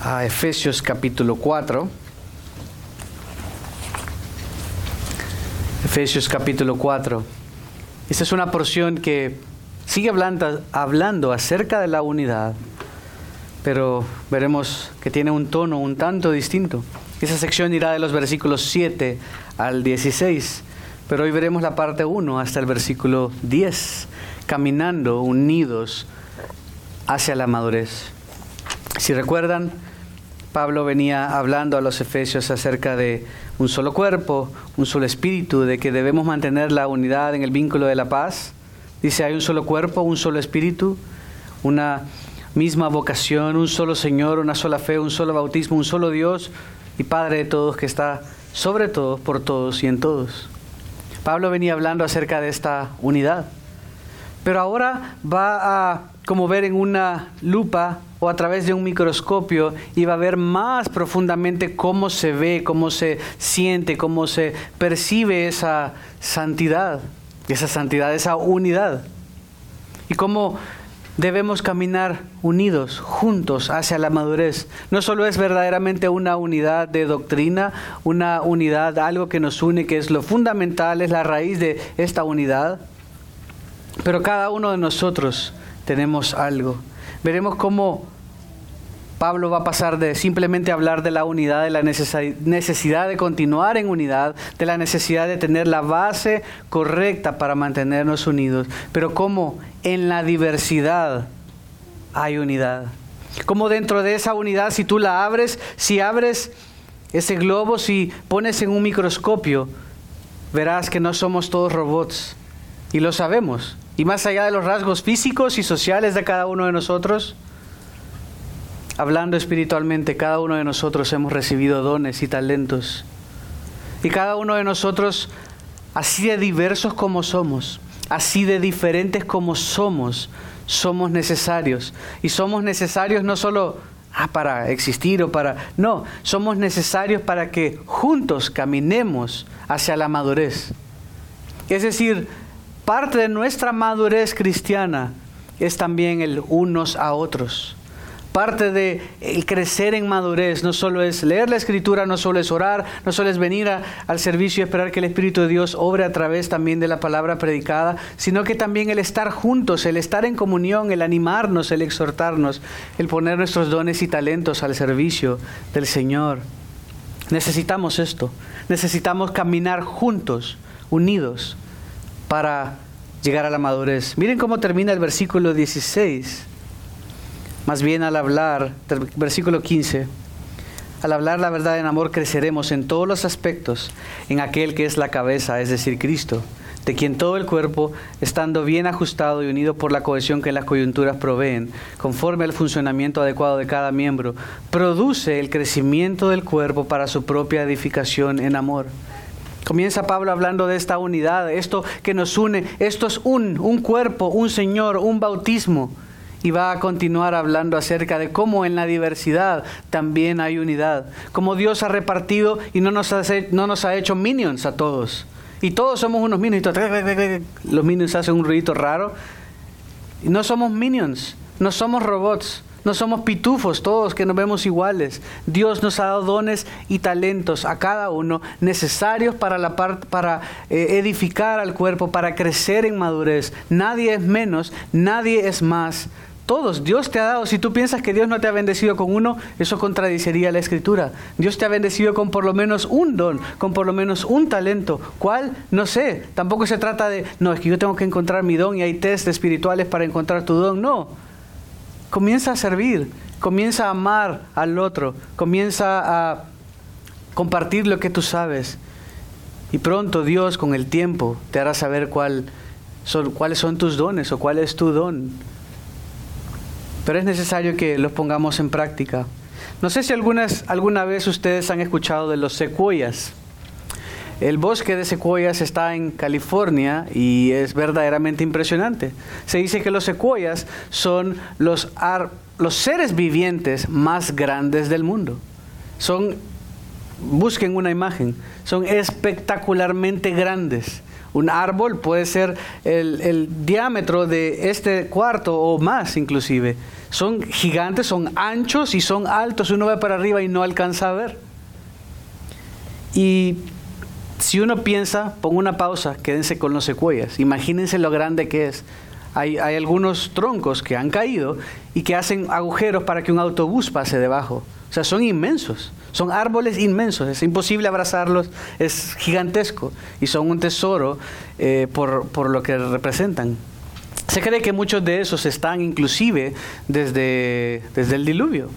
a Efesios capítulo 4. Efesios capítulo 4. Esta es una porción que sigue hablando, hablando acerca de la unidad, pero veremos que tiene un tono un tanto distinto. Esa sección irá de los versículos 7 al 16, pero hoy veremos la parte 1 hasta el versículo 10, caminando unidos hacia la madurez. Si recuerdan, Pablo venía hablando a los efesios acerca de un solo cuerpo, un solo espíritu, de que debemos mantener la unidad en el vínculo de la paz. Dice, hay un solo cuerpo, un solo espíritu, una misma vocación, un solo Señor, una sola fe, un solo bautismo, un solo Dios y Padre de todos que está sobre todos, por todos y en todos. Pablo venía hablando acerca de esta unidad. Pero ahora va a como ver en una lupa o a través de un microscopio y va a ver más profundamente cómo se ve, cómo se siente, cómo se percibe esa santidad, esa santidad, esa unidad. Y cómo debemos caminar unidos, juntos, hacia la madurez. No solo es verdaderamente una unidad de doctrina, una unidad, algo que nos une, que es lo fundamental, es la raíz de esta unidad, pero cada uno de nosotros tenemos algo. Veremos cómo Pablo va a pasar de simplemente hablar de la unidad, de la necesidad de continuar en unidad, de la necesidad de tener la base correcta para mantenernos unidos, pero cómo en la diversidad hay unidad. Como dentro de esa unidad, si tú la abres, si abres ese globo, si pones en un microscopio, verás que no somos todos robots. Y lo sabemos. Y más allá de los rasgos físicos y sociales de cada uno de nosotros, hablando espiritualmente, cada uno de nosotros hemos recibido dones y talentos. Y cada uno de nosotros, así de diversos como somos, así de diferentes como somos, somos necesarios. Y somos necesarios no solo ah, para existir o para... No, somos necesarios para que juntos caminemos hacia la madurez. Es decir, parte de nuestra madurez cristiana es también el unos a otros. Parte de el crecer en madurez no solo es leer la escritura, no solo es orar, no solo es venir al servicio y esperar que el Espíritu de Dios obre a través también de la palabra predicada, sino que también el estar juntos, el estar en comunión, el animarnos, el exhortarnos, el poner nuestros dones y talentos al servicio del Señor. Necesitamos esto, necesitamos caminar juntos, unidos para llegar a la madurez. Miren cómo termina el versículo 16. Más bien al hablar, versículo 15, al hablar la verdad en amor creceremos en todos los aspectos en aquel que es la cabeza, es decir, Cristo, de quien todo el cuerpo, estando bien ajustado y unido por la cohesión que las coyunturas proveen, conforme al funcionamiento adecuado de cada miembro, produce el crecimiento del cuerpo para su propia edificación en amor. Comienza Pablo hablando de esta unidad, esto que nos une, esto es un, un cuerpo, un Señor, un bautismo. Y va a continuar hablando acerca de cómo en la diversidad también hay unidad. Cómo Dios ha repartido y no nos ha, no nos ha hecho minions a todos. Y todos somos unos minions. Los minions hacen un ruido raro. No somos minions, no somos robots. No somos pitufos todos que nos vemos iguales. Dios nos ha dado dones y talentos a cada uno necesarios para, la para eh, edificar al cuerpo, para crecer en madurez. Nadie es menos, nadie es más. Todos, Dios te ha dado. Si tú piensas que Dios no te ha bendecido con uno, eso contradiciría la escritura. Dios te ha bendecido con por lo menos un don, con por lo menos un talento. ¿Cuál? No sé. Tampoco se trata de, no, es que yo tengo que encontrar mi don y hay test espirituales para encontrar tu don. No. Comienza a servir, comienza a amar al otro, comienza a compartir lo que tú sabes. Y pronto Dios con el tiempo te hará saber cuáles son tus dones o cuál es tu don. Pero es necesario que los pongamos en práctica. No sé si algunas, alguna vez ustedes han escuchado de los secuoyas. El bosque de secuoyas está en California y es verdaderamente impresionante. Se dice que los secuoyas son los, los seres vivientes más grandes del mundo. Son, busquen una imagen, son espectacularmente grandes. Un árbol puede ser el, el, diámetro de este cuarto o más inclusive. Son gigantes, son anchos y son altos. Uno ve para arriba y no alcanza a ver. Y si uno piensa, pongo una pausa, quédense con los secuoyas. Imagínense lo grande que es. Hay, hay, algunos troncos que han caído y que hacen agujeros para que un autobús pase debajo. O sea, son inmensos. Son árboles inmensos. Es imposible abrazarlos. Es gigantesco. Y son un tesoro eh, por, por lo que representan. Se cree que muchos de esos están inclusive desde, desde el diluvio.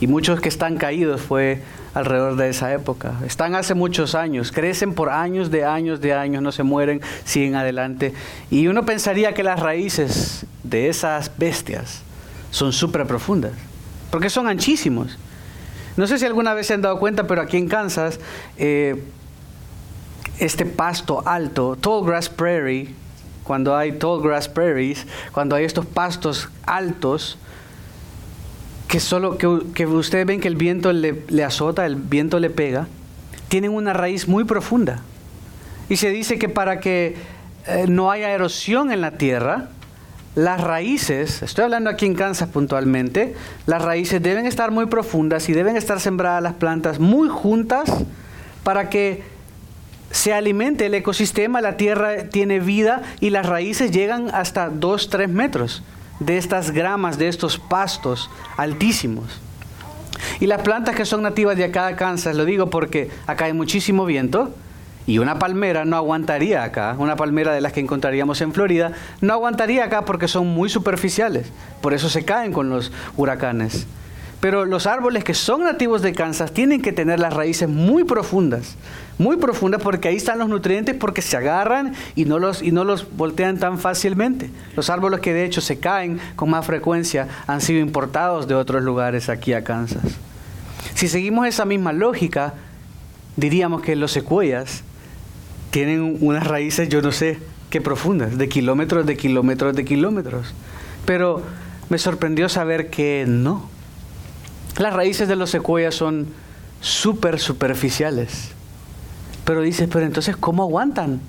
Y muchos que están caídos fue alrededor de esa época. Están hace muchos años, crecen por años de años de años, no se mueren, siguen adelante. Y uno pensaría que las raíces de esas bestias son súper profundas, porque son anchísimos. No sé si alguna vez se han dado cuenta, pero aquí en Kansas, eh, este pasto alto, tall grass prairie, cuando hay tall grass prairies, cuando hay estos pastos altos, que solo que, ustedes ven que el viento le, le, azota, el viento le pega, tienen una raíz muy profunda. Y se dice que para que eh, no haya erosión en la tierra, las raíces, estoy hablando aquí en Kansas puntualmente, las raíces deben estar muy profundas y deben estar sembradas las plantas muy juntas para que se alimente el ecosistema, la tierra tiene vida y las raíces llegan hasta 2, 3 metros de estas gramas, de estos pastos altísimos. Y las plantas que son nativas de acá de Kansas, lo digo porque acá hay muchísimo viento y una palmera no aguantaría acá, una palmera de las que encontraríamos en Florida, no aguantaría acá porque son muy superficiales, por eso se caen con los huracanes. Pero los árboles que son nativos de Kansas tienen que tener las raíces muy profundas, muy profundas porque ahí están los nutrientes porque se agarran y no los, y no los voltean tan fácilmente. Los árboles que de hecho se caen con más frecuencia han sido importados de otros lugares aquí a Kansas. Si seguimos esa misma lógica, diríamos que los secuoyas tienen unas raíces, yo no sé qué profundas, de kilómetros, de kilómetros, de kilómetros. Pero me sorprendió saber que no las raíces de los secuoyas son súper superficiales. Pero dices, pero entonces, ¿cómo aguantan?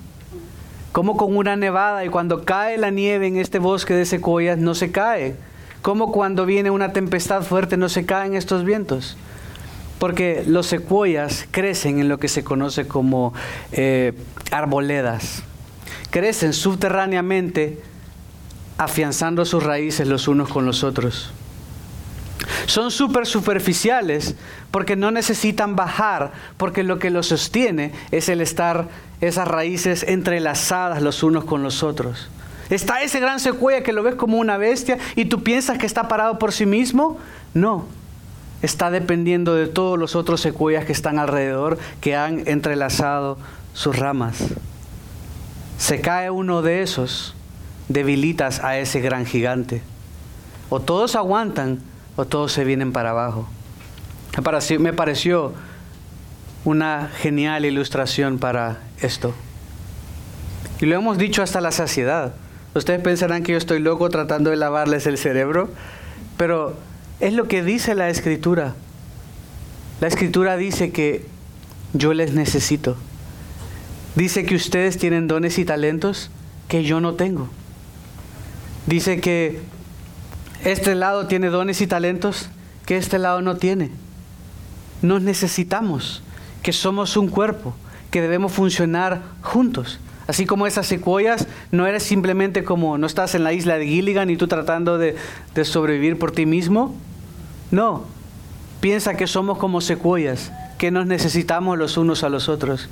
¿Cómo con una nevada y cuando cae la nieve en este bosque de secuoyas no se cae? ¿Cómo cuando viene una tempestad fuerte no se caen estos vientos? Porque los secuoyas crecen en lo que se conoce como eh, arboledas. Crecen subterráneamente afianzando sus raíces los unos con los otros. Son súper superficiales porque no necesitan bajar, porque lo que los sostiene es el estar esas raíces entrelazadas los unos con los otros. Está ese gran secuoya que lo ves como una bestia y tú piensas que está parado por sí mismo. No, está dependiendo de todos los otros secuoyas que están alrededor, que han entrelazado sus ramas. Se cae uno de esos, debilitas a ese gran gigante. O todos aguantan o todos se vienen para abajo. Me pareció, una genial ilustración para esto. Y lo hemos dicho hasta la saciedad. Ustedes pensarán que yo estoy loco tratando de lavarles el cerebro, pero es lo que dice la escritura. La escritura dice que yo les necesito. Dice que ustedes tienen dones y talentos que yo no tengo. Dice que este lado tiene dones y talentos que este lado no tiene. Nos necesitamos, que somos un cuerpo, que debemos funcionar juntos. Así como esas secuoyas, no eres simplemente como, no estás en la isla de Gilligan y tú tratando de, de sobrevivir por ti mismo. No, piensa que somos como secuoyas, que nos necesitamos los unos a los otros.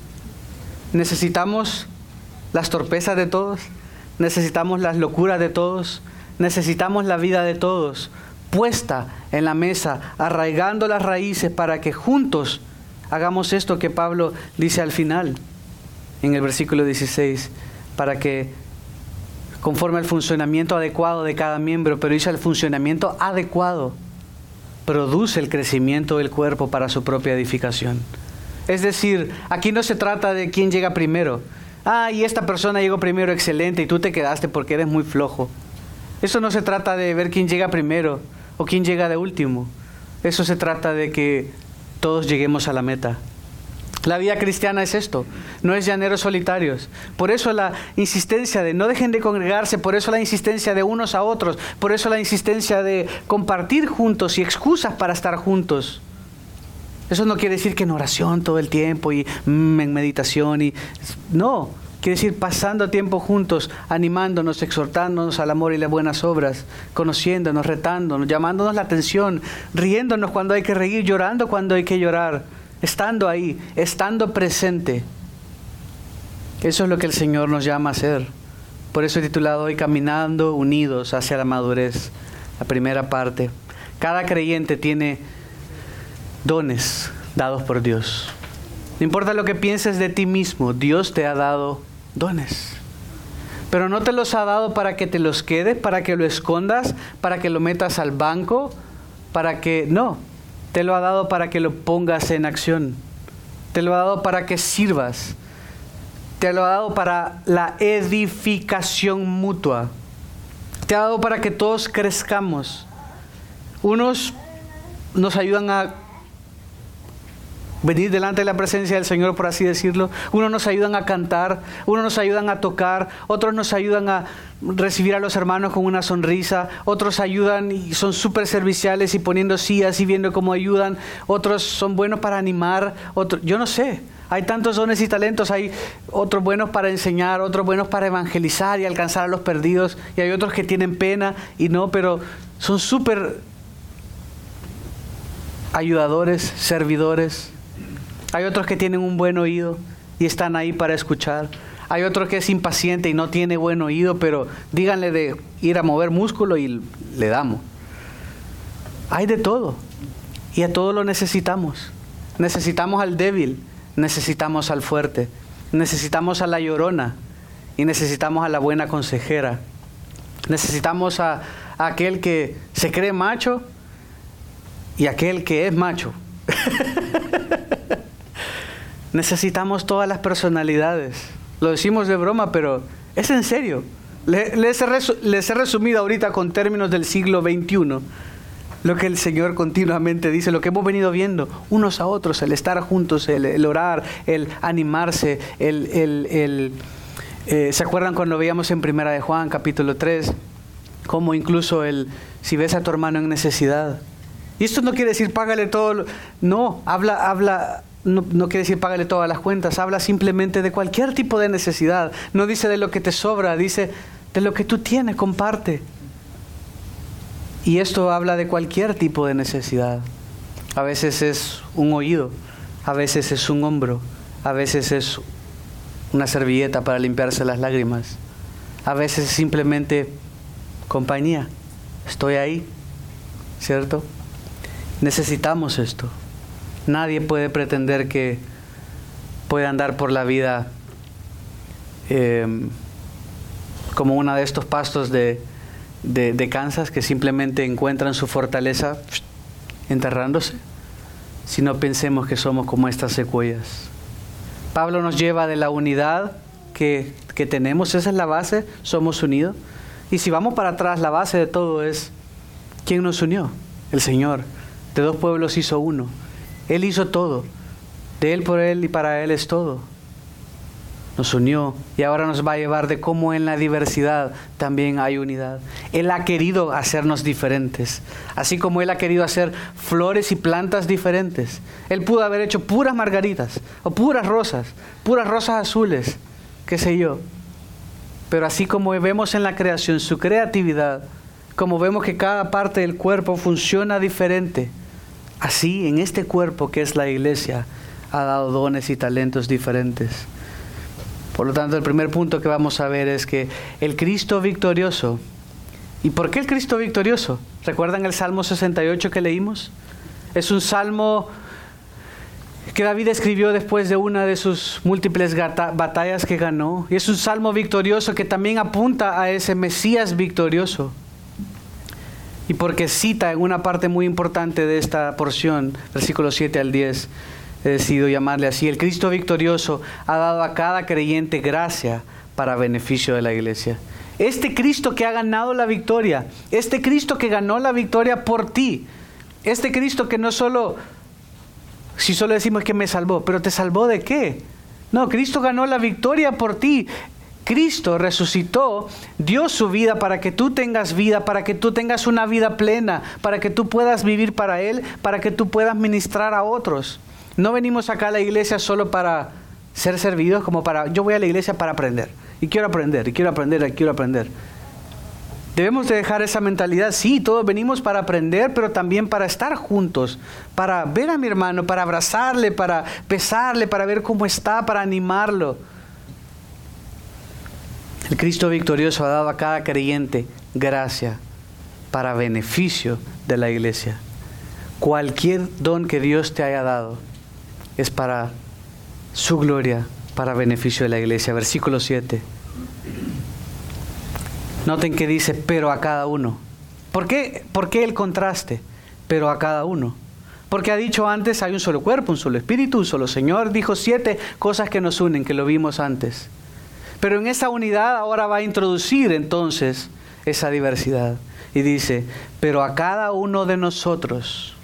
Necesitamos las torpezas de todos, necesitamos las locuras de todos, necesitamos la vida de todos puesta en la mesa, arraigando las raíces para que juntos hagamos esto que Pablo dice al final, en el versículo 16, para que conforme al funcionamiento adecuado de cada miembro, pero dice el funcionamiento adecuado, produce el crecimiento del cuerpo para su propia edificación. Es decir, aquí no se trata de quién llega primero. Ah, y esta persona llegó primero excelente y tú te quedaste porque eres muy flojo. Eso no se trata de ver quién llega primero o quién llega de último. Eso se trata de que todos lleguemos a la meta. La vida cristiana es esto, no es llaneros solitarios. Por eso la insistencia de no dejen de congregarse, por eso la insistencia de unos a otros, por eso la insistencia de compartir juntos y excusas para estar juntos. Eso no quiere decir que en oración todo el tiempo y mm, en meditación y no, quiere decir pasando tiempo juntos, animándonos, exhortándonos al amor y las buenas obras, conociéndonos, retándonos, llamándonos la atención, riéndonos cuando hay que reír, llorando cuando hay que llorar estando ahí, estando presente. Eso es lo que el Señor nos llama a hacer. Por eso he titulado hoy Caminando unidos hacia la madurez, la primera parte. Cada creyente tiene dones dados por Dios. No importa lo que pienses de ti mismo, Dios te ha dado dones. Pero no te los ha dado para que te los quedes, para que lo escondas, para que lo metas al banco, para que... No, te lo ha dado para que lo pongas en acción. Te lo ha dado para que sirvas. Te lo ha dado para la edificación mutua. Te ha dado para que todos crezcamos. Unos nos ayudan a venir delante de la presencia del Señor, por así decirlo. Unos nos ayudan a cantar, unos nos ayudan a tocar, otros nos ayudan a recibir a los hermanos con una sonrisa, otros ayudan y son súper serviciales y poniendo sillas y viendo cómo ayudan, otros son buenos para animar, otros, yo no sé. Hay tantos dones y talentos, hay otros buenos para enseñar, otros buenos para evangelizar y alcanzar a los perdidos, y hay otros que tienen pena y no, pero son súper ayudadores, servidores, hay otros que tienen un buen oído y están ahí para escuchar. Hay otro que es impaciente y no tiene buen oído, pero díganle de ir a mover músculo y le damos. Hay de todo. Y a todo lo necesitamos. Necesitamos al débil, necesitamos al fuerte, necesitamos a la llorona y necesitamos a la buena consejera. Necesitamos a, a aquel que se cree macho y aquel que es macho. Necesitamos todas las personalidades. Lo decimos de broma, pero es en serio. Les he, resumido ahorita con términos del siglo XXI lo que el Señor continuamente dice, lo que hemos venido viendo unos a otros, el estar juntos, el, orar, el animarse, el... Eh, ¿Se acuerdan cuando veíamos en Primera de Juan, capítulo 3, cómo incluso el, si ves a tu hermano en necesidad, y esto no quiere decir págale todo, no, habla, habla, no, quiere decir págale todas las cuentas, habla simplemente de cualquier tipo de necesidad. No dice de lo que te sobra, dice de lo que tú tienes, comparte. Y esto habla de cualquier tipo de necesidad. A veces es un oído, a veces es un hombro, a veces es una servilleta para limpiarse las lágrimas, a veces es simplemente compañía. Estoy ahí, ¿cierto? Necesitamos esto. Nadie puede pretender que puede andar por la vida em, como uno de estos pastos de, Kansas que simplemente encuentran su fortaleza enterrándose, si no pensemos que somos como estas secuellas. Pablo nos lleva de la unidad que, que tenemos, esa es la base, somos unidos. Y si vamos para atrás, la base de todo es, ¿quién nos unió? El Señor. De dos pueblos hizo uno. Él hizo todo. De Él, por Él y para Él es todo. Nos unió y ahora nos va a llevar de cómo en la diversidad también hay unidad. Él ha querido hacernos diferentes, así como Él ha querido hacer flores y plantas diferentes. Él pudo haber hecho puras margaritas o puras rosas, puras rosas azules, qué sé yo. Pero así como vemos en la creación su creatividad, como vemos que cada parte del cuerpo funciona diferente, Así, en este cuerpo que es la iglesia, ha dado dones y talentos diferentes. Por lo tanto, el primer punto que vamos a ver es que el Cristo victorioso, ¿y por qué el Cristo victorioso? ¿Recuerdan el Salmo 68 que leímos? Es un salmo que David escribió después de una de sus múltiples batallas que ganó. Y es un salmo victorioso que también apunta a ese Mesías victorioso y porque cita en una parte muy importante de esta porción, versículos 7 al 10, he decidido llamarle así, el Cristo victorioso ha dado a cada creyente gracia para beneficio de la iglesia. Este Cristo que ha ganado la victoria, este Cristo que ganó la victoria por ti, este Cristo que no solo Si solo decimos que me salvó, pero ¿te salvó de qué? No, Cristo ganó la victoria por ti. Cristo resucitó, dio su vida para que tú tengas vida, para que tú tengas una vida plena, para que tú puedas vivir para Él, para que tú puedas ministrar a otros. No venimos acá a la iglesia solo para ser servidos, como para, yo voy a la iglesia para aprender, y quiero aprender, y quiero aprender, y quiero aprender. Debemos de dejar esa mentalidad, sí, todos venimos para aprender, pero también para estar juntos, para ver a mi hermano, para abrazarle, para besarle, para ver cómo está, para animarlo. El Cristo victorioso ha dado a cada creyente gracia para beneficio de la iglesia. Cualquier don que Dios te haya dado es para su gloria, para beneficio de la iglesia. Versículo 7. Noten que dice, pero a cada uno. ¿Por qué, ¿Por qué el contraste? Pero a cada uno. Porque ha dicho antes, hay un solo cuerpo, un solo espíritu, un solo Señor. Dijo siete cosas que nos unen, que lo vimos antes. Pero en esa unidad ahora va a introducir entonces esa diversidad. Y dice, pero a cada uno de nosotros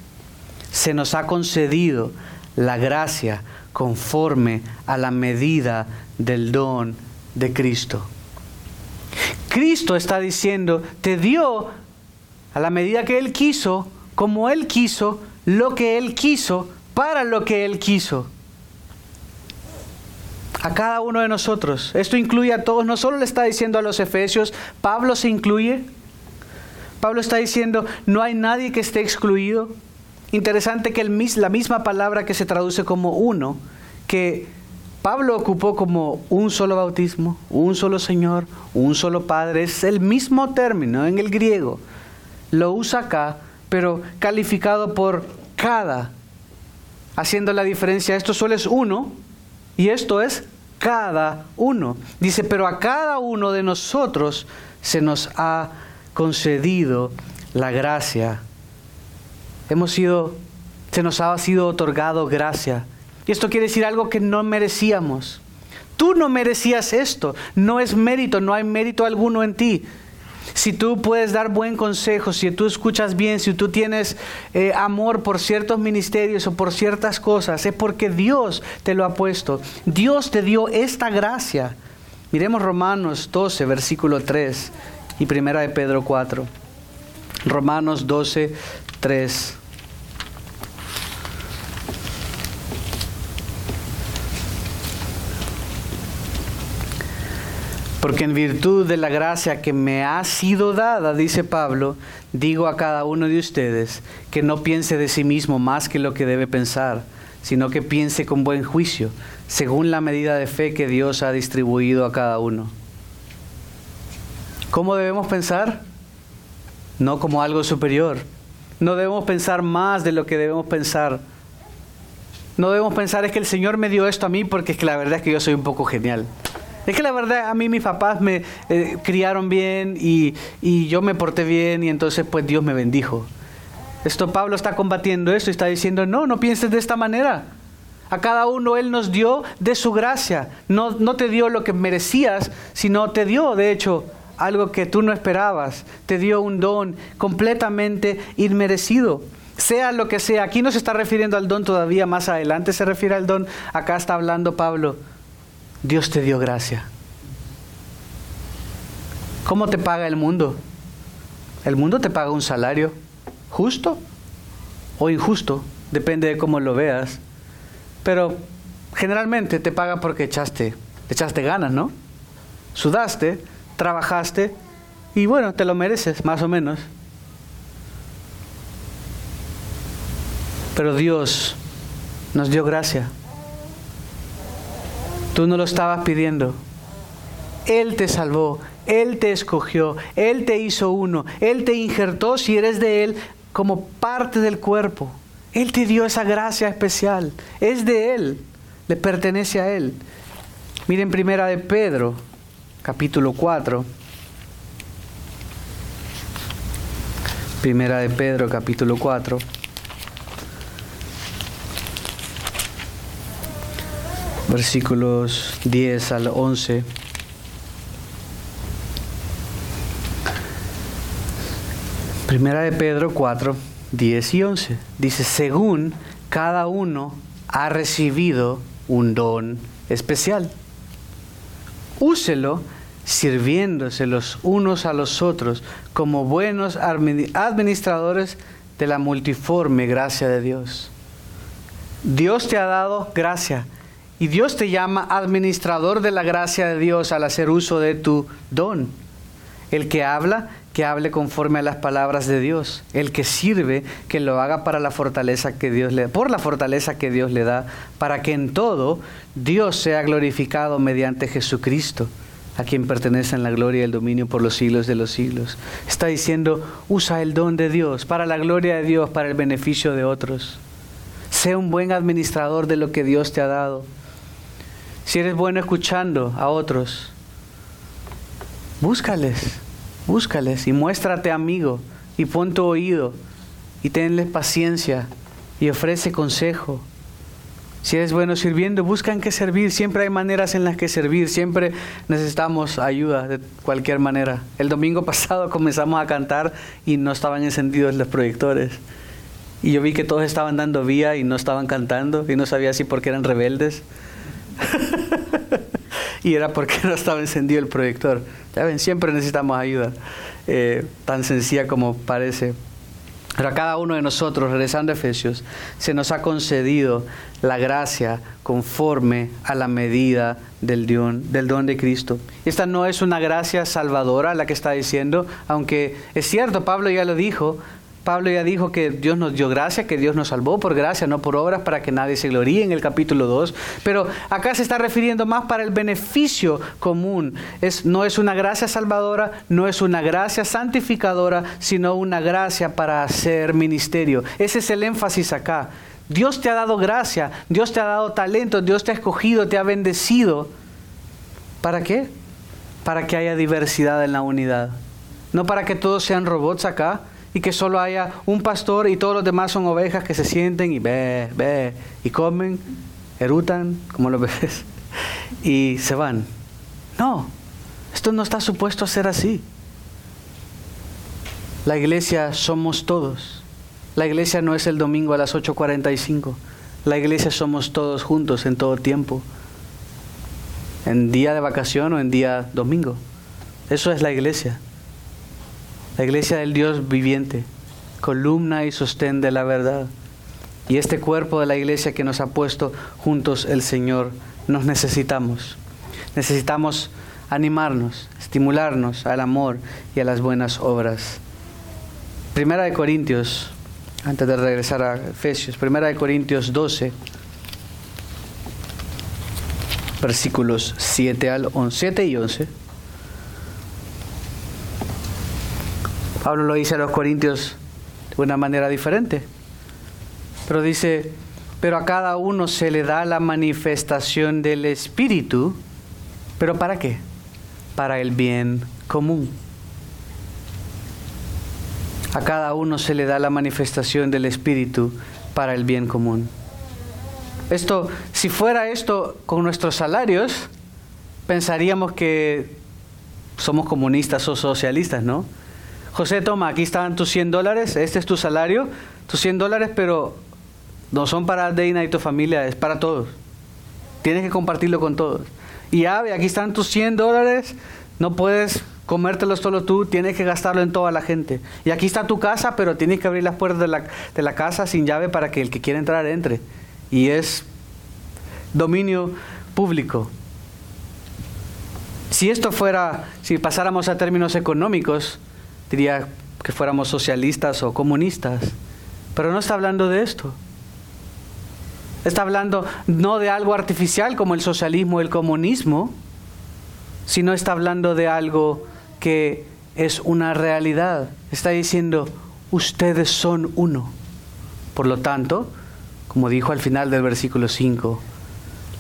se nos ha concedido la gracia conforme a la medida del don de Cristo. Cristo está diciendo, te dio a la medida que Él quiso, como Él quiso, lo que Él quiso, para lo que Él quiso. A cada uno de nosotros. Esto incluye a todos. No solo le está diciendo a los efesios, Pablo se incluye. Pablo está diciendo, no hay nadie que esté excluido. Interesante que el, la misma palabra que se traduce como uno, que Pablo ocupó como un solo bautismo, un solo Señor, un solo Padre. Es el mismo término en el griego. Lo usa acá, pero calificado por cada, haciendo la diferencia. Esto solo es uno y esto es cada uno. Dice, pero a cada uno de nosotros se nos ha concedido la gracia. Hemos sido, se nos ha sido otorgado gracia y esto quiere decir algo que no merecíamos. Tú no merecías esto. No es mérito, no hay mérito alguno en ti. Si tú puedes dar buen consejo, si tú escuchas bien, si tú tienes eh, amor por ciertos ministerios o por ciertas cosas, es porque Dios te lo ha puesto. Dios te dio esta gracia. Miremos Romanos 12, versículo 3 y primera de Pedro 4. Romanos 12, 3. Porque en virtud de la gracia que me ha sido dada, dice Pablo, digo a cada uno de ustedes que no piense de sí mismo más que lo que debe pensar, sino que piense con buen juicio, según la medida de fe que Dios ha distribuido a cada uno. ¿Cómo debemos pensar? No como algo superior. No debemos pensar más de lo que debemos pensar. No debemos pensar es que el Señor me dio esto a mí porque es que la verdad es que yo soy un poco genial. Es que la verdad a mí mis papás me eh, criaron bien y, y, yo me porté bien y entonces pues Dios me bendijo. Esto Pablo está combatiendo esto y está diciendo, no, no pienses de esta manera. A cada uno Él nos dio de su gracia. No, no te dio lo que merecías, sino te dio, de hecho, algo que tú no esperabas. Te dio un don completamente inmerecido. Sea lo que sea, aquí no se está refiriendo al don todavía, más adelante se refiere al don, acá está hablando Pablo Dios te dio gracia. ¿Cómo te paga el mundo? El mundo te paga un salario justo o injusto, depende de cómo lo veas. Pero generalmente te paga porque echaste, echaste ganas, ¿no? Sudaste, trabajaste y bueno, te lo mereces, más o menos. Pero Dios nos dio gracia. Tú no lo estabas pidiendo. Él te salvó, Él te escogió, Él te hizo uno, Él te injertó si eres de Él como parte del cuerpo. Él te dio esa gracia especial. Es de Él, le pertenece a Él. Miren primera de Pedro, capítulo 4. Primera de Pedro, capítulo 4. Versículos 10 al 11. Primera de Pedro 4, 10 y 11. Dice, según cada uno ha recibido un don especial. Úselo sirviéndose los unos a los otros como buenos administradores de la multiforme gracia de Dios. Dios te ha dado gracia y Dios te llama administrador de la gracia de Dios al hacer uso de tu don. El que habla, que hable conforme a las palabras de Dios. El que sirve, que lo haga para la fortaleza que Dios le por la fortaleza que Dios le da, para que en todo Dios sea glorificado mediante Jesucristo, a quien pertenecen la gloria y el dominio por los siglos de los siglos. Está diciendo, usa el don de Dios para la gloria de Dios, para el beneficio de otros. Sea un buen administrador de lo que Dios te ha dado. Si eres bueno escuchando a otros, búscales, búscales y muéstrate amigo y pon tu oído y tenles paciencia y ofrece consejo. Si eres bueno sirviendo, busca en qué servir. Siempre hay maneras en las que servir. Siempre necesitamos ayuda de cualquier manera. El domingo pasado comenzamos a cantar y no estaban encendidos los proyectores. Y yo vi que todos estaban dando vía y no estaban cantando y no sabía si porque eran rebeldes. y era porque no estaba encendido el proyector. Ya ven, siempre necesitamos ayuda, eh, tan sencilla como parece. Pero a cada uno de nosotros, regresando a Efesios, se nos ha concedido la gracia conforme a la medida del don, del don de Cristo. Esta no es una gracia salvadora la que está diciendo, aunque es cierto, Pablo ya lo dijo, Pablo ya dijo que Dios nos dio gracia, que Dios nos salvó por gracia, no por obras, para que nadie se gloríe en el capítulo 2. Pero acá se está refiriendo más para el beneficio común. Es, no es una gracia salvadora, no es una gracia santificadora, sino una gracia para hacer ministerio. Ese es el énfasis acá. Dios te ha dado gracia, Dios te ha dado talento, Dios te ha escogido, te ha bendecido. ¿Para qué? Para que haya diversidad en la unidad. No para que todos sean robots acá, y que solo haya un pastor y todos los demás son ovejas que se sienten y ve, ve, y comen, erutan, como lo ves, y se van. No, esto no está supuesto a ser así. La iglesia somos todos. La iglesia no es el domingo a las 8.45. La iglesia somos todos juntos en todo tiempo. En día de vacación o en día domingo. Eso es la iglesia la iglesia del Dios viviente, columna y sostén de la verdad. Y este cuerpo de la iglesia que nos ha puesto juntos el Señor, nos necesitamos. Necesitamos animarnos, estimularnos al amor y a las buenas obras. Primera de Corintios, antes de regresar a Efesios, Primera de Corintios 12, versículos 7 al 11, 7 y 11. Pablo lo dice a los corintios de una manera diferente. Pero dice, pero a cada uno se le da la manifestación del Espíritu. ¿Pero para qué? Para el bien común. A cada uno se le da la manifestación del Espíritu para el bien común. Esto, si fuera esto con nuestros salarios, pensaríamos que somos comunistas o socialistas, ¿no? José, toma, aquí están tus 100 dólares, este es tu salario, tus 100 dólares, pero no son para Deina y tu familia, es para todos. Tienes que compartirlo con todos. Y Ave, aquí están tus 100 dólares, no puedes comértelos solo tú, tienes que gastarlo en toda la gente. Y aquí está tu casa, pero tienes que abrir las puertas de la, de la casa sin llave para que el que quiera entrar entre. Y es dominio público. Si esto fuera, si pasáramos a términos económicos, diría que fuéramos socialistas o comunistas, pero no está hablando de esto. Está hablando no de algo artificial como el socialismo o el comunismo, sino está hablando de algo que es una realidad. Está diciendo, ustedes son uno. Por lo tanto, como dijo al final del versículo 5,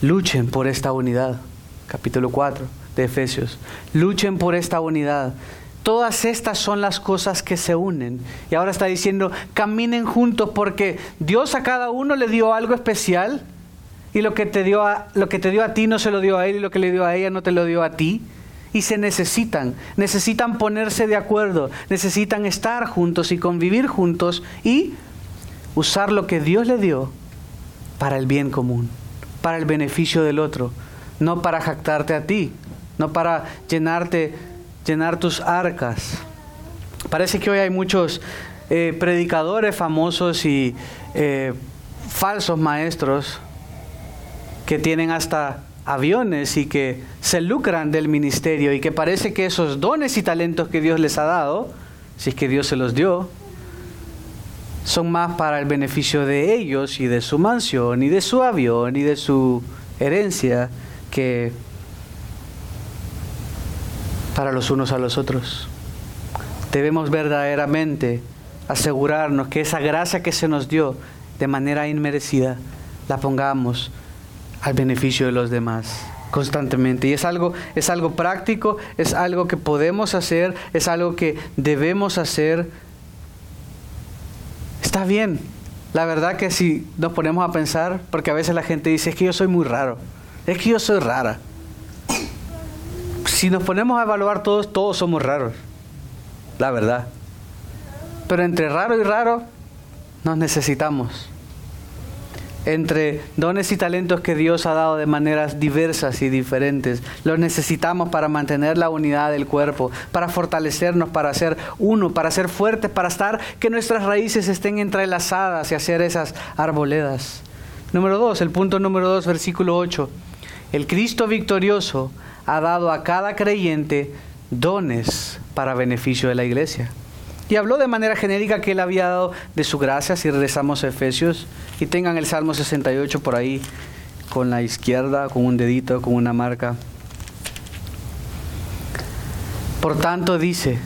luchen por esta unidad. Capítulo 4 de Efesios. Luchen por esta unidad. Todas estas son las cosas que se unen. Y ahora está diciendo, caminen juntos porque Dios a cada uno le dio algo especial y lo que te dio a, lo que te dio a ti no se lo dio a él y lo que le dio a ella no te lo dio a ti. Y se necesitan, necesitan ponerse de acuerdo, necesitan estar juntos y convivir juntos y usar lo que Dios le dio para el bien común, para el beneficio del otro, no para jactarte a ti, no para llenarte, llenar tus arcas. Parece que hoy hay muchos eh, predicadores famosos y eh, falsos maestros que tienen hasta aviones y que se lucran del ministerio y que parece que esos dones y talentos que Dios les ha dado, si es que Dios se los dio, son más para el beneficio de ellos y de su mansión y de su avión y de su herencia que para los unos a los otros. Debemos verdaderamente asegurarnos que esa gracia que se nos dio de manera inmerecida la pongamos al beneficio de los demás constantemente. Y es algo, es algo práctico, es algo que podemos hacer, es algo que debemos hacer. Está bien. La verdad que si nos ponemos a pensar, porque a veces la gente dice, es que yo soy muy raro, es que yo soy rara. Si nos ponemos a evaluar todos, todos somos raros. La verdad. Pero entre raro y raro, nos necesitamos entre dones y talentos que Dios ha dado de maneras diversas y diferentes. Los necesitamos para mantener la unidad del cuerpo, para fortalecernos, para ser uno, para ser fuertes, para estar, que nuestras raíces estén entrelazadas y hacer esas arboledas. Número dos, el punto número dos, versículo 8. El Cristo victorioso ha dado a cada creyente dones para beneficio de la iglesia. Y habló de manera genérica que él había dado de su gracia, si regresamos a Efesios, y tengan el Salmo 68 por ahí, con la izquierda, con un dedito, con una marca. Por tanto dice,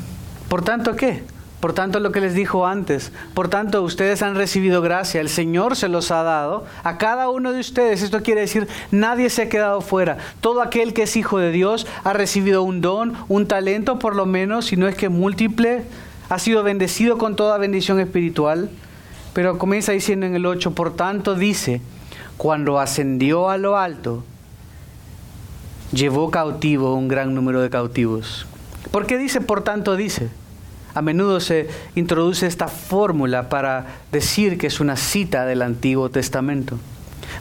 ¿por tanto qué? Por tanto lo que les dijo antes, por tanto ustedes han recibido gracia, el Señor se los ha dado a cada uno de ustedes. Esto quiere decir, nadie se ha quedado fuera. Todo aquel que es hijo de Dios ha recibido un don, un talento por lo menos, si no es que múltiple ha sido bendecido con toda bendición espiritual, pero comienza diciendo en el 8, por tanto dice, cuando ascendió a lo alto, llevó cautivo un gran número de cautivos. ¿Por qué dice por tanto dice? A menudo se introduce esta fórmula para decir que es una cita del Antiguo Testamento.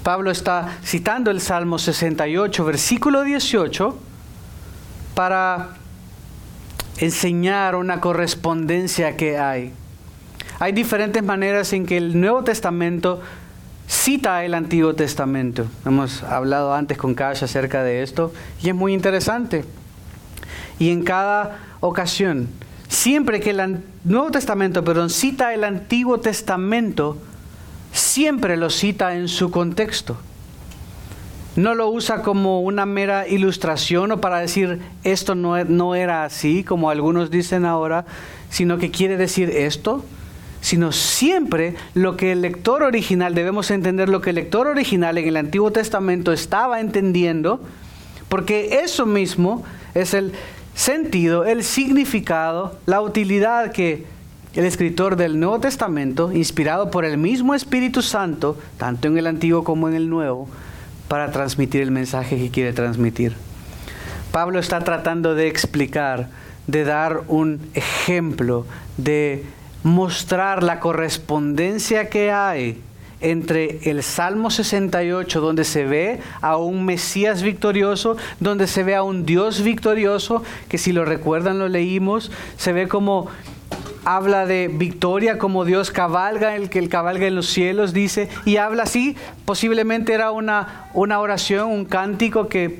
Pablo está citando el Salmo 68, versículo 18, para enseñar una correspondencia que hay. Hay diferentes maneras en que el Nuevo Testamento cita el Antiguo Testamento. Hemos hablado antes con Cash acerca de esto y es muy interesante. Y en cada ocasión, siempre que el Nuevo Testamento, perdón, cita el Antiguo Testamento, siempre lo cita en su contexto. No lo usa como una mera ilustración o para decir esto no, e-, no era así, como algunos dicen ahora, sino que quiere decir esto, sino siempre lo que el lector original, debemos entender lo que el lector original en el Antiguo Testamento estaba entendiendo, porque eso mismo es el sentido, el significado, la utilidad que el escritor del Nuevo Testamento, inspirado por el mismo Espíritu Santo, tanto en el Antiguo como en el Nuevo, para transmitir el mensaje que quiere transmitir. Pablo está tratando de explicar, de dar un ejemplo, de mostrar la correspondencia que hay entre el Salmo 68, donde se ve a un Mesías victorioso, donde se ve a un Dios victorioso, que si lo recuerdan lo leímos, se ve como habla de victoria como Dios cabalga, el que el cabalga en los cielos, dice, y habla así, posiblemente era una, una oración, un cántico que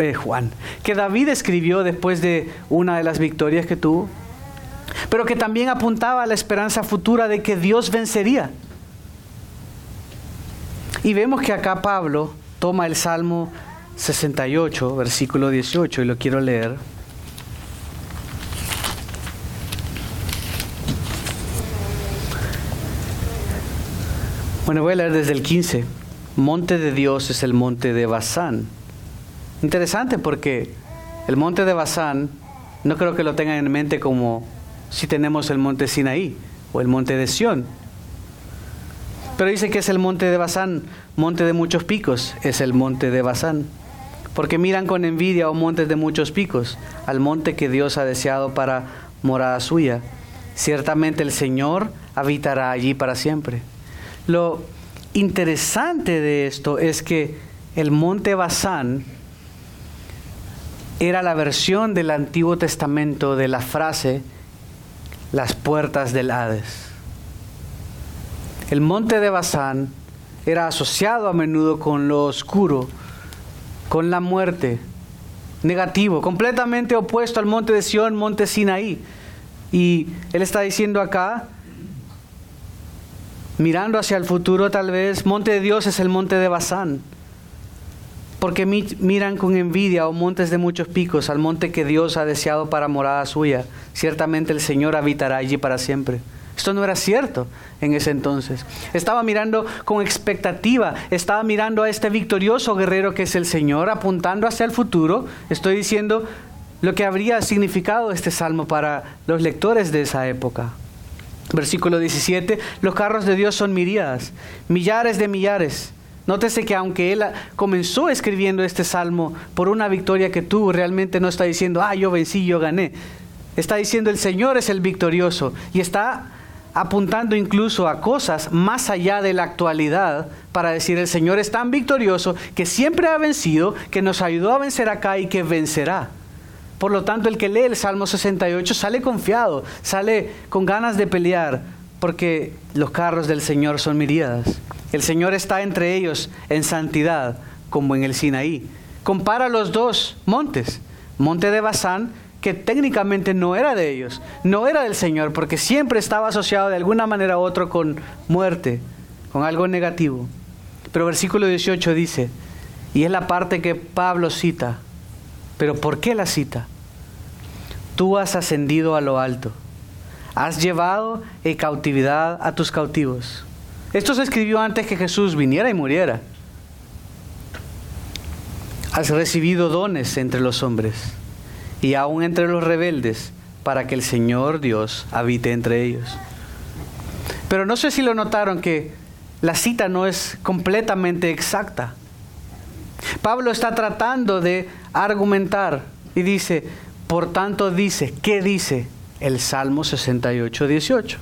eh, Juan, que David escribió después de una de las victorias que tuvo, pero que también apuntaba a la esperanza futura de que Dios vencería. Y vemos que acá Pablo toma el Salmo 68, versículo 18, y lo quiero leer. Bueno, voy a leer desde el 15. Monte de Dios es el monte de Bazán. Interesante porque el monte de Bazán no creo que lo tengan en mente como si tenemos el monte Sinaí o el monte de Sión. Pero dice que es el monte de Bazán, monte de muchos picos, es el monte de Bazán. Porque miran con envidia a un monte de muchos picos, al monte que Dios ha deseado para morada suya. Ciertamente el Señor habitará allí para siempre. Lo interesante de esto es que el monte Basán era la versión del Antiguo Testamento de la frase las puertas del Hades. El monte de Basán era asociado a menudo con lo oscuro, con la muerte, negativo, completamente opuesto al monte de Sión, monte Sinaí. Y él está diciendo acá, mirando hacia el futuro tal vez, monte de Dios es el monte de Basán. Porque miran con envidia, o montes de muchos picos, al monte que Dios ha deseado para morada suya. Ciertamente el Señor habitará allí para siempre. Esto no era cierto en ese entonces. Estaba mirando con expectativa, estaba mirando a este victorioso guerrero que es el Señor, apuntando hacia el futuro. Estoy diciendo lo que habría significado este salmo para los lectores de esa época. Versículo 17, los carros de Dios son miríadas, millares de millares. Nótese que aunque él comenzó escribiendo este salmo por una victoria que tuvo, realmente no está diciendo, ah, yo vencí, yo gané. Está diciendo, el Señor es el victorioso. Y está apuntando incluso a cosas más allá de la actualidad para decir el Señor es tan victorioso que siempre ha vencido, que nos ayudó a vencer acá y que vencerá. Por lo tanto, el que lee el Salmo 68 sale confiado, sale con ganas de pelear, porque los carros del Señor son miríadas. El Señor está entre ellos en santidad, como en el Sinaí. Compara los dos montes, monte de Basán técnicamente no era de ellos, no era del Señor, porque siempre estaba asociado de alguna manera u otra con muerte, con algo negativo. Pero versículo 18 dice, y es la parte que Pablo cita, pero ¿por qué la cita? Tú has ascendido a lo alto, has llevado en cautividad a tus cautivos. Esto se escribió antes que Jesús viniera y muriera. Has recibido dones entre los hombres y aún entre los rebeldes, para que el Señor Dios habite entre ellos. Pero no sé si lo notaron que la cita no es completamente exacta. Pablo está tratando de argumentar y dice, por tanto dice, ¿qué dice el Salmo 68, 18?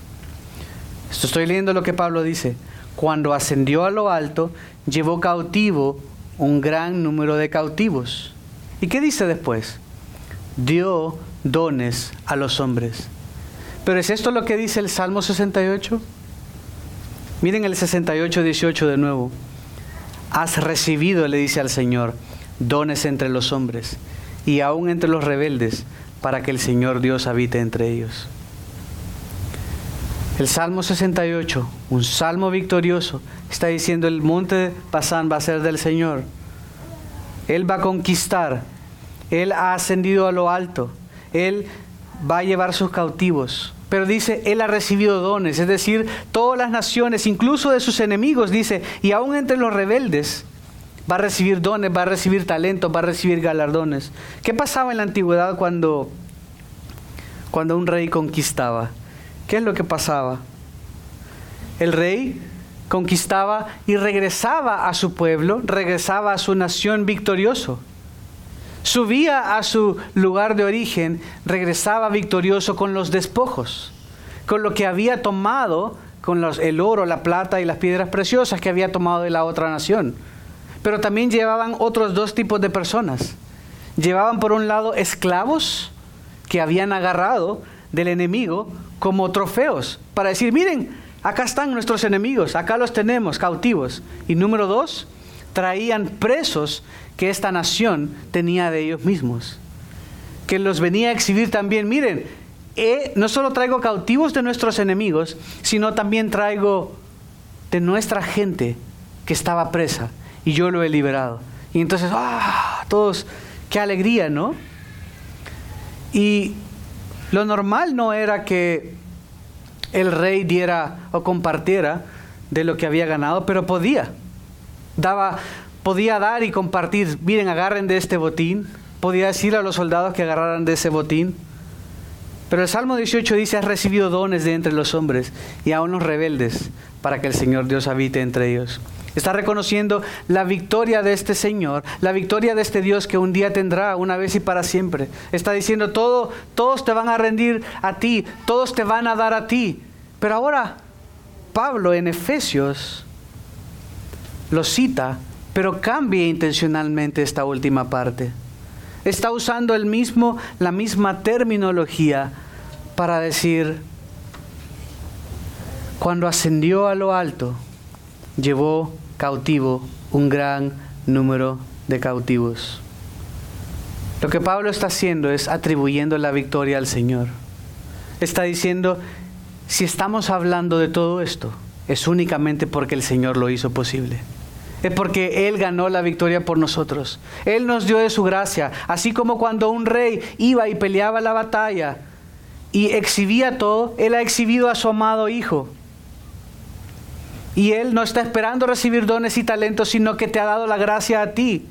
Esto estoy leyendo lo que Pablo dice. Cuando ascendió a lo alto, llevó cautivo un gran número de cautivos. ¿Y qué dice después? Dio dones a los hombres. Pero ¿es esto lo que dice el Salmo 68? Miren el 68, 18 de nuevo. Has recibido, le dice al Señor, dones entre los hombres y aún entre los rebeldes, para que el Señor Dios habite entre ellos. El Salmo 68, un salmo victorioso, está diciendo el monte Pasán va a ser del Señor. Él va a conquistar él ha ascendido a lo alto. Él va a llevar sus cautivos. Pero dice, Él ha recibido dones, es decir, todas las naciones, incluso de sus enemigos, dice, y aún entre los rebeldes, va a recibir dones, va a recibir talentos, va a recibir galardones. ¿Qué pasaba en la antigüedad cuando, cuando un rey conquistaba? ¿Qué es lo que pasaba? El rey conquistaba y regresaba a su pueblo, regresaba a su nación victorioso subía a su lugar de origen, regresaba victorioso con los despojos, con lo que había tomado, con los, el oro, la plata y las piedras preciosas que había tomado de la otra nación. Pero también llevaban otros dos tipos de personas. Llevaban por un lado esclavos que habían agarrado del enemigo como trofeos, para decir, miren, acá están nuestros enemigos, acá los tenemos cautivos. Y número dos, traían presos que esta nación tenía de ellos mismos, que los venía a exhibir también, miren, no solo traigo cautivos de nuestros enemigos, sino también traigo de nuestra gente que estaba presa y yo lo he liberado. Y entonces, ¡ah! Todos, qué alegría, ¿no? Y lo normal no era que el rey diera o compartiera de lo que había ganado, pero podía. Daba podía dar y compartir, miren, agarren de este botín, podía decir a los soldados que agarraran de ese botín. Pero el Salmo 18 dice, has recibido dones de entre los hombres y aún los rebeldes para que el Señor Dios habite entre ellos. Está reconociendo la victoria de este Señor, la victoria de este Dios que un día tendrá una vez y para siempre. Está diciendo, todo, todos te van a rendir a ti, todos te van a dar a ti. Pero ahora, Pablo en Efesios lo cita, pero cambia intencionalmente esta última parte. Está usando el mismo, la misma terminología para decir, cuando ascendió a lo alto, llevó cautivo un gran número de cautivos. Lo que Pablo está haciendo es atribuyendo la victoria al Señor. Está diciendo, si estamos hablando de todo esto, es únicamente porque el Señor lo hizo posible. Es porque Él ganó la victoria por nosotros. Él nos dio de su gracia. Así como cuando un rey iba y peleaba la batalla y exhibía todo, Él ha exhibido a su amado Hijo. Y Él no está esperando recibir dones y talentos, sino que te ha dado la gracia a ti.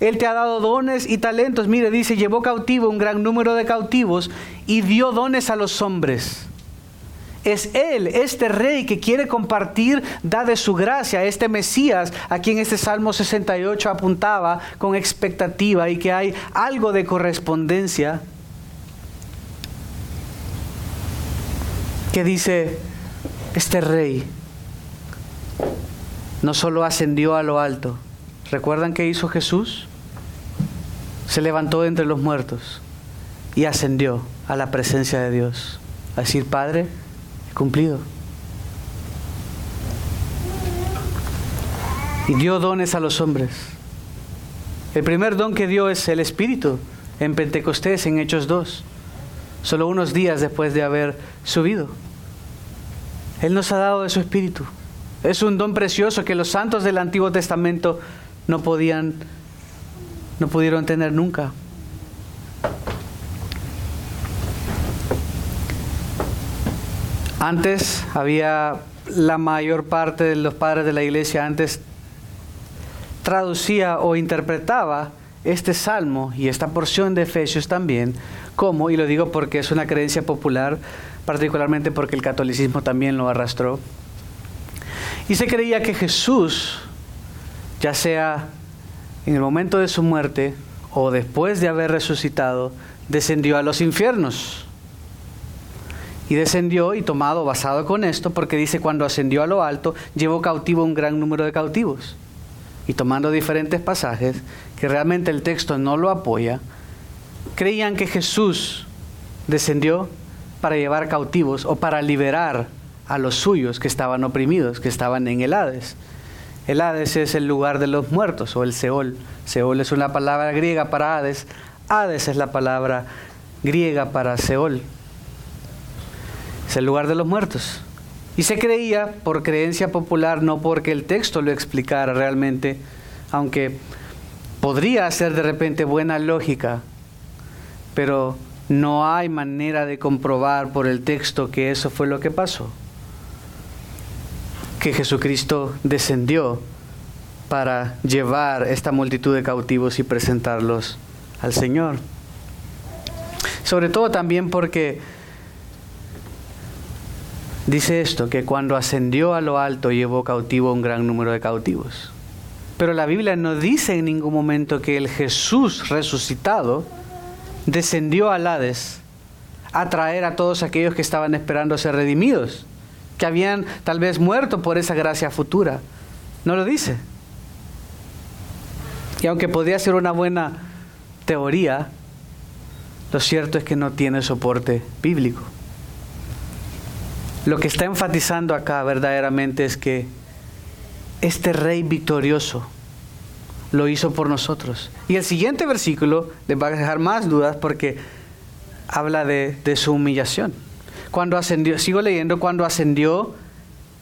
Él te ha dado dones y talentos. Mire, dice, llevó cautivo un gran número de cautivos y dio dones a los hombres. Es Él, este rey que quiere compartir, da de su gracia, este Mesías, a quien este Salmo 68 apuntaba con expectativa y que hay algo de correspondencia. Que dice, este rey no solo ascendió a lo alto, ¿recuerdan qué hizo Jesús? Se levantó entre los muertos y ascendió a la presencia de Dios. A decir, Padre, cumplido. Y dio dones a los hombres. El primer don que dio es el Espíritu en Pentecostés, en Hechos 2, solo unos días después de haber subido. Él nos ha dado de su Espíritu. Es un don precioso que los santos del Antiguo Testamento no podían, no pudieron tener nunca. Antes había la mayor parte de los padres de la iglesia antes traducía o interpretaba este salmo y esta porción de Efesios también como, y lo digo porque es una creencia popular, particularmente porque el catolicismo también lo arrastró, y se creía que Jesús, ya sea en el momento de su muerte o después de haber resucitado, descendió a los infiernos y descendió y tomado basado con esto, porque dice cuando ascendió a lo alto, llevó cautivo un gran número de cautivos. Y tomando diferentes pasajes, que realmente el texto no lo apoya, creían que Jesús descendió para llevar cautivos o para liberar a los suyos que estaban oprimidos, que estaban en el Hades. El Hades es el lugar de los muertos o el Seol. Seol es una palabra griega para Hades. Hades es la palabra griega para Seol el lugar de los muertos. Y se creía por creencia popular, no porque el texto lo explicara realmente, aunque podría ser de repente buena lógica, pero no hay manera de comprobar por el texto que eso fue lo que pasó. Que Jesucristo descendió para llevar esta multitud de cautivos y presentarlos al Señor. Sobre todo también porque dice esto, que cuando ascendió a lo alto llevó cautivo un gran número de cautivos. Pero la Biblia no dice en ningún momento que el Jesús resucitado descendió al Hades a traer a todos aquellos que estaban esperando ser redimidos, que habían tal vez muerto por esa gracia futura. No lo dice. Y aunque podría ser una buena teoría, lo cierto es que no tiene soporte bíblico. Lo que está enfatizando acá verdaderamente es que este rey victorioso lo hizo por nosotros. Y el siguiente versículo les va a dejar más dudas porque habla de, de su humillación. Cuando ascendió, sigo leyendo, cuando ascendió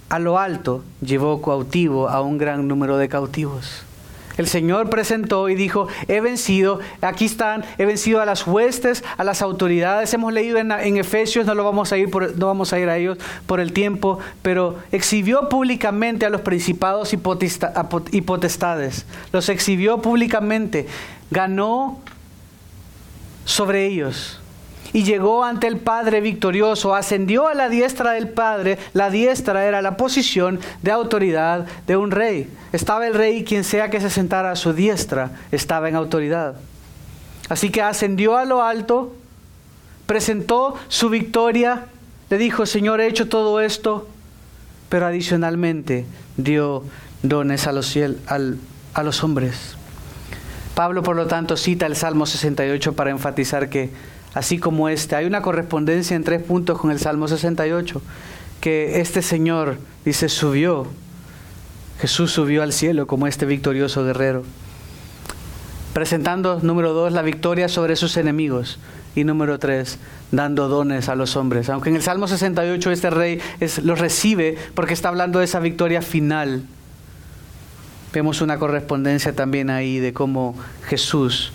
a lo alto, llevó cautivo a un gran número de cautivos. El Señor presentó y dijo, he vencido, aquí están, he vencido a las huestes, a las autoridades. Hemos leído en, Efesios, no, lo vamos a ir no vamos a ir a ellos por el tiempo, pero exhibió públicamente a los principados y potestades. Los exhibió públicamente. Ganó sobre ellos y llegó ante el Padre victorioso, ascendió a la diestra del Padre, la diestra era la posición de autoridad de un rey. Estaba el rey quien sea que se sentara a su diestra estaba en autoridad. Así que ascendió a lo alto, presentó su victoria, le dijo, Señor, he hecho todo esto, pero adicionalmente dio dones a los, a los hombres. Pablo, por lo tanto, cita el Salmo 68 para enfatizar que, así como este, hay una correspondencia en tres puntos con el Salmo 68, que este Señor, dice, subió, Jesús subió al cielo como este victorioso guerrero, presentando, número dos, la victoria sobre sus enemigos, y número tres, dando dones a los hombres. Aunque en el Salmo 68 este rey los recibe porque está hablando de esa victoria final. Vemos una correspondencia también ahí de cómo Jesús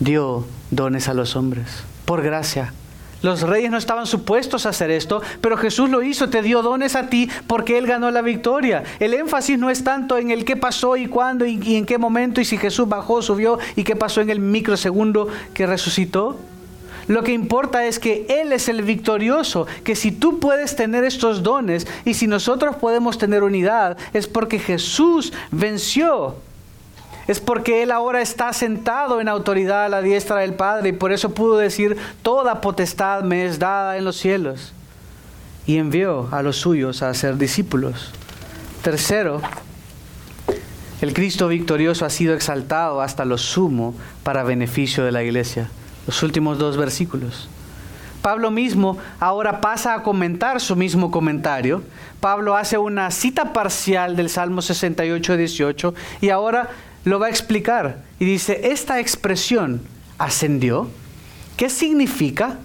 dio dones a los hombres, por gracia. Los reyes no estaban supuestos a hacer esto, pero Jesús lo hizo, te dio dones a ti porque Él ganó la victoria. El énfasis no es tanto en el qué pasó y cuándo y, en qué momento y si Jesús bajó, subió y qué pasó en el microsegundo que resucitó. Lo que importa es que Él es el victorioso, que si tú puedes tener estos dones y si nosotros podemos tener unidad, es porque Jesús venció. Es porque Él ahora está sentado en autoridad a la diestra del Padre y por eso pudo decir, toda potestad me es dada en los cielos. Y envió a los suyos a ser discípulos. Tercero, el Cristo victorioso ha sido exaltado hasta lo sumo para beneficio de la iglesia los últimos dos versículos. Pablo mismo ahora pasa a comentar su mismo comentario. Pablo hace una cita parcial del Salmo 68, 18 y ahora lo va a explicar. Y dice, esta expresión ascendió, ¿qué significa?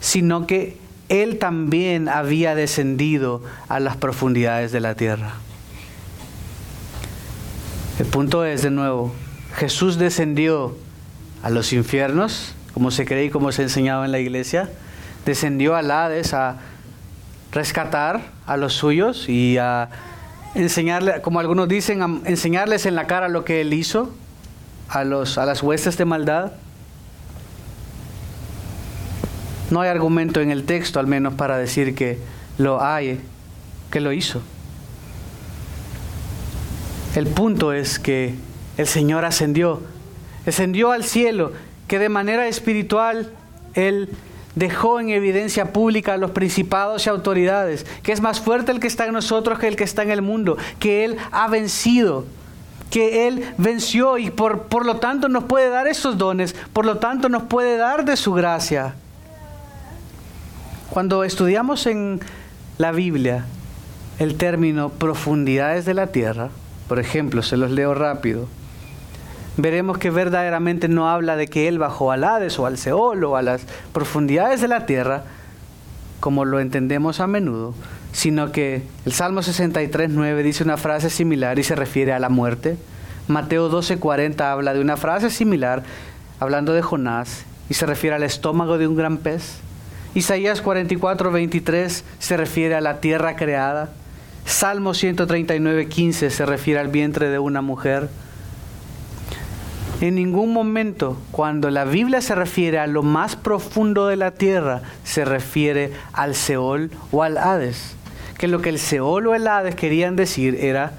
Sino que él también había descendido a las profundidades de la tierra. El punto es, de nuevo, Jesús descendió a los infiernos, como se cree y como se enseñaba en la iglesia, descendió al Hades a rescatar a los suyos y a enseñarle, como algunos dicen, enseñarles en la cara lo que él hizo a, los, a las huestes de maldad. No hay argumento en el texto, al menos, para decir que lo hay, que lo hizo. El punto es que el Señor ascendió, ascendió al cielo que de manera espiritual Él dejó en evidencia pública a los principados y autoridades, que es más fuerte el que está en nosotros que el que está en el mundo, que Él ha vencido, que Él venció y por, por lo tanto nos puede dar esos dones, por lo tanto nos puede dar de su gracia. Cuando estudiamos en la Biblia el término profundidades de la tierra, por ejemplo, se los leo rápido, veremos que verdaderamente no habla de que Él bajó al Hades o al Seol o a las profundidades de la tierra, como lo entendemos a menudo, sino que el Salmo 63, 9 dice una frase similar y se refiere a la muerte. Mateo 12, 40 habla de una frase similar, hablando de Jonás, y se refiere al estómago de un gran pez. Isaías 44, 23 se refiere a la tierra creada. Salmo 139, 15 se refiere al vientre de una mujer. En ningún momento, cuando la Biblia se refiere a lo más profundo de la tierra, se refiere al Seol o al Hades. Que lo que el Seol o el Hades querían decir era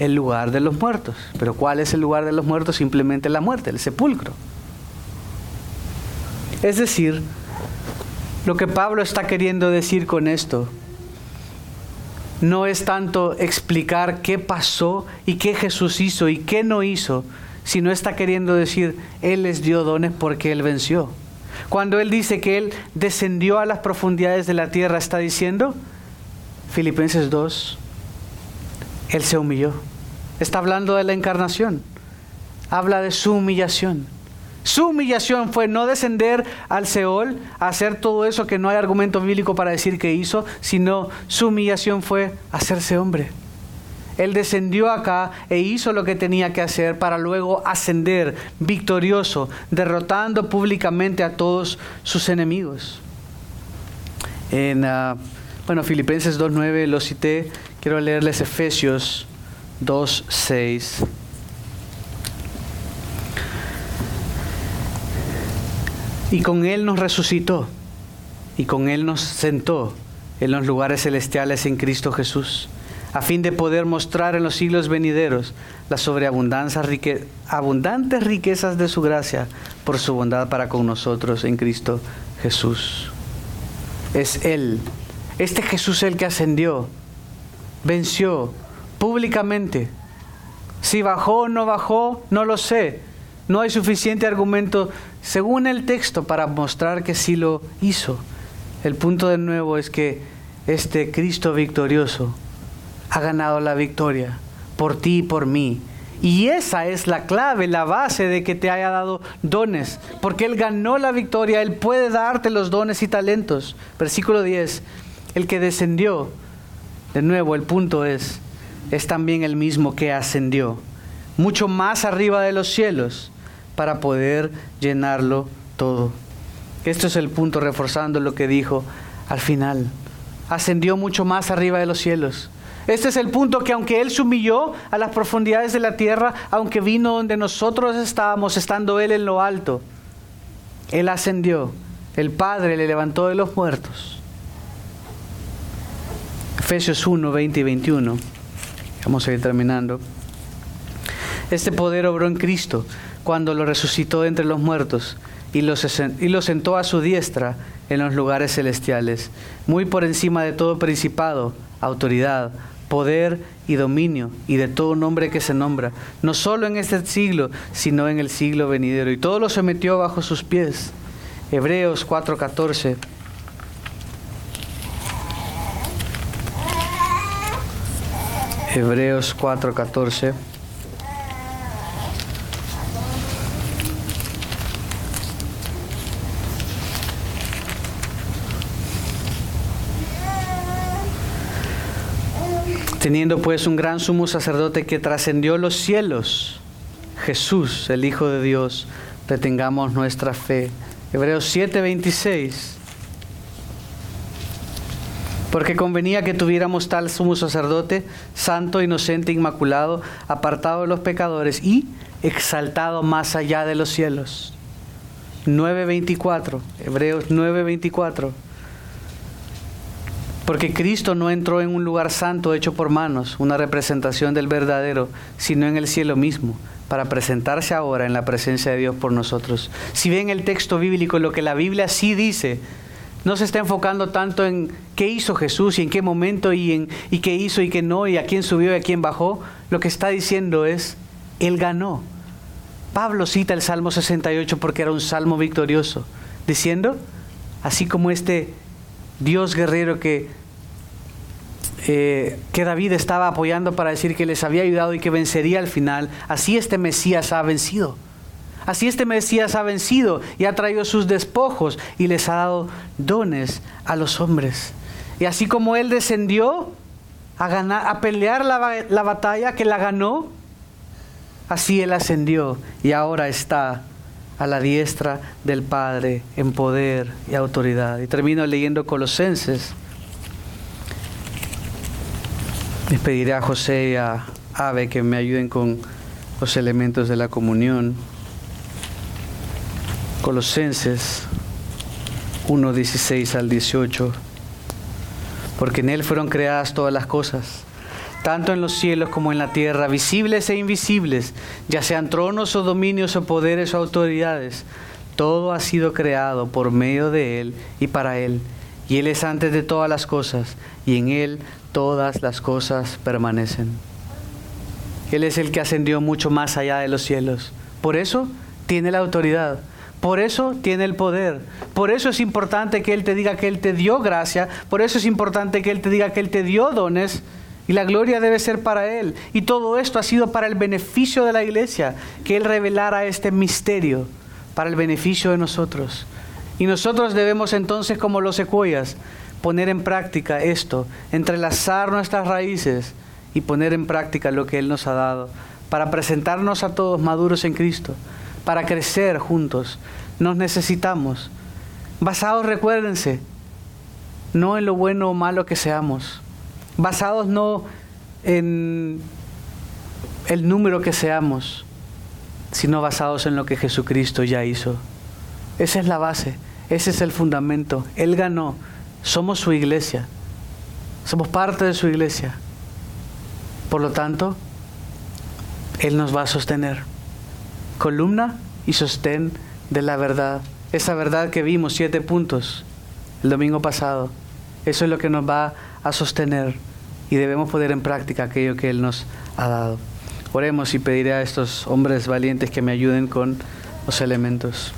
el lugar de los muertos. Pero ¿cuál es el lugar de los muertos? Simplemente la muerte, el sepulcro. Es decir, lo que Pablo está queriendo decir con esto no es tanto explicar qué pasó y qué Jesús hizo y qué no hizo, si no está queriendo decir, Él les dio dones porque Él venció. Cuando Él dice que Él descendió a las profundidades de la tierra, está diciendo, Filipenses 2, Él se humilló. Está hablando de la encarnación. Habla de su humillación. Su humillación fue no descender al Seol, hacer todo eso que no hay argumento bíblico para decir que hizo, sino su humillación fue hacerse hombre. Él descendió acá e hizo lo que tenía que hacer para luego ascender victorioso, derrotando públicamente a todos sus enemigos. En, ah, bueno, Filipenses 2.9 lo cité, quiero leerles Efesios 2.6. Y con Él nos resucitó y con Él nos sentó en los lugares celestiales en Cristo Jesús a fin de poder mostrar en los siglos venideros las sobreabundantes riquezas de su gracia por su bondad para con nosotros en Cristo Jesús. Es Él, este Jesús el que ascendió, venció públicamente. Si bajó o no bajó, no lo sé. No hay suficiente argumento según el texto para mostrar que sí lo hizo. El punto de nuevo es que este Cristo victorioso ha ganado la victoria por ti y por mí. Y esa es la clave, la base de que te haya dado dones, porque Él ganó la victoria, Él puede darte los dones y talentos. Versículo 10, el que descendió, de nuevo el punto es, es también el mismo que ascendió, mucho más arriba de los cielos, para poder llenarlo todo. Esto es el punto reforzando lo que dijo al final. Ascendió mucho más arriba de los cielos. Este es el punto que aunque Él se humilló a las profundidades de la tierra, aunque vino donde nosotros estábamos, estando Él en lo alto, Él ascendió. El Padre le levantó de los muertos. Efesios 1, 20 y 21. Vamos a ir terminando. Este poder obró en Cristo cuando lo resucitó entre los muertos y lo, y lo sentó a su diestra en los lugares celestiales, muy por encima de todo principado, autoridad, poder y dominio y de todo nombre que se nombra, no solo en este siglo, sino en el siglo venidero. Y todo lo sometió bajo sus pies. Hebreos 4:14. Hebreos 4:14. Teniendo pues un gran sumo sacerdote que trascendió los cielos, Jesús, el Hijo de Dios, retengamos nuestra fe. Hebreos 7:26. Porque convenía que tuviéramos tal sumo sacerdote, santo, inocente, inmaculado, apartado de los pecadores y exaltado más allá de los cielos. 9:24, Hebreos 9:24. Porque Cristo no entró en un lugar santo hecho por manos, una representación del verdadero, sino en el cielo mismo, para presentarse ahora en la presencia de Dios por nosotros. Si ven el texto bíblico, lo que la Biblia sí dice, no se está enfocando tanto en qué hizo Jesús y en qué momento y, en, y qué hizo y qué no y a quién subió y a quién bajó. Lo que está diciendo es, Él ganó. Pablo cita el Salmo 68 porque era un salmo victorioso, diciendo, así como este Dios guerrero que, eh, que David estaba apoyando para decir que les había ayudado y que vencería al final, así este Mesías ha vencido. Así este Mesías ha vencido y ha traído sus despojos y les ha dado dones a los hombres. Y así como Él descendió a, ganar, a pelear la, la batalla que la ganó, así Él ascendió y ahora está a la diestra del Padre en poder y autoridad. Y termino leyendo Colosenses. Les pediré a José y a Ave que me ayuden con los elementos de la comunión. Colosenses 1, 16 al 18. Porque en Él fueron creadas todas las cosas tanto en los cielos como en la tierra, visibles e invisibles, ya sean tronos o dominios o poderes o autoridades. Todo ha sido creado por medio de Él y para Él. Y Él es antes de todas las cosas, y en Él todas las cosas permanecen. Él es el que ascendió mucho más allá de los cielos. Por eso tiene la autoridad. Por eso tiene el poder. Por eso es importante que Él te diga que Él te dio gracia. Por eso es importante que Él te diga que Él te dio dones y la gloria debe ser para Él. Y todo esto ha sido para el beneficio de la iglesia, que Él revelara este misterio para el beneficio de nosotros. Y nosotros debemos entonces, como los secuoyas, poner en práctica esto, entrelazar nuestras raíces y poner en práctica lo que Él nos ha dado, para presentarnos a todos maduros en Cristo, para crecer juntos. Nos necesitamos. Basados, recuérdense, no en lo bueno o malo que seamos, basados no en el número que seamos, sino basados en lo que Jesucristo ya hizo. Esa es la base, ese es el fundamento. Él ganó, somos su iglesia, somos parte de su iglesia. Por lo tanto, Él nos va a sostener. Columna y sostén de la verdad. Esa verdad que vimos, siete puntos, el domingo pasado. Eso es lo que nos va a sostener y debemos poner en práctica aquello que Él nos ha dado. Oremos y pediré a estos hombres valientes que me ayuden con los elementos.